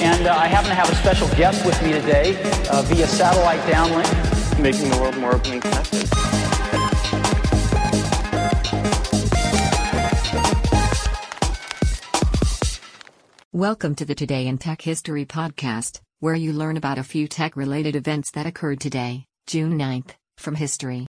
And uh, I happen to have a special guest with me today uh, via satellite downlink. Making the world more open and connected. Welcome to the Today in Tech History podcast, where you learn about a few tech related events that occurred today, June 9th, from history.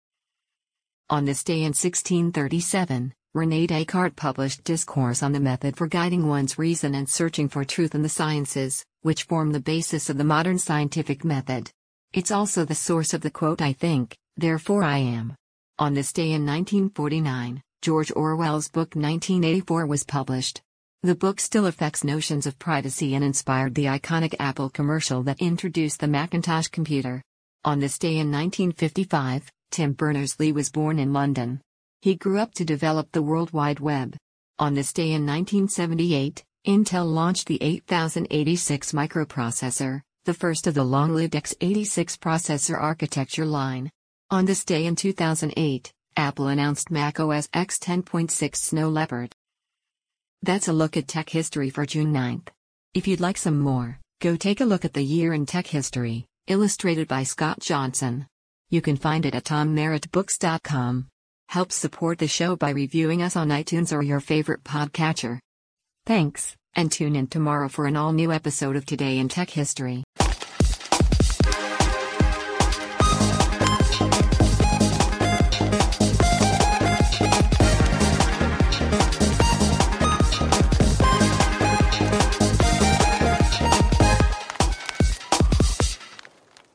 On this day in 1637, Rene Descartes published Discourse on the Method for Guiding One's Reason and Searching for Truth in the Sciences, which form the basis of the modern scientific method. It's also the source of the quote I think, therefore I am. On this day in 1949, George Orwell's book 1984 was published. The book still affects notions of privacy and inspired the iconic Apple commercial that introduced the Macintosh computer. On this day in 1955, Tim Berners-Lee was born in London. He grew up to develop the World Wide Web. On this day in 1978, Intel launched the 8086 microprocessor, the first of the long-lived x86 processor architecture line. On this day in 2008, Apple announced Mac OS X 10.6 Snow Leopard. That's a look at tech history for June 9th. If you'd like some more, go take a look at the year in tech history, illustrated by Scott Johnson. You can find it at tommerrittbooks.com. Help support the show by reviewing us on iTunes or your favorite podcatcher. Thanks, and tune in tomorrow for an all new episode of Today in Tech History.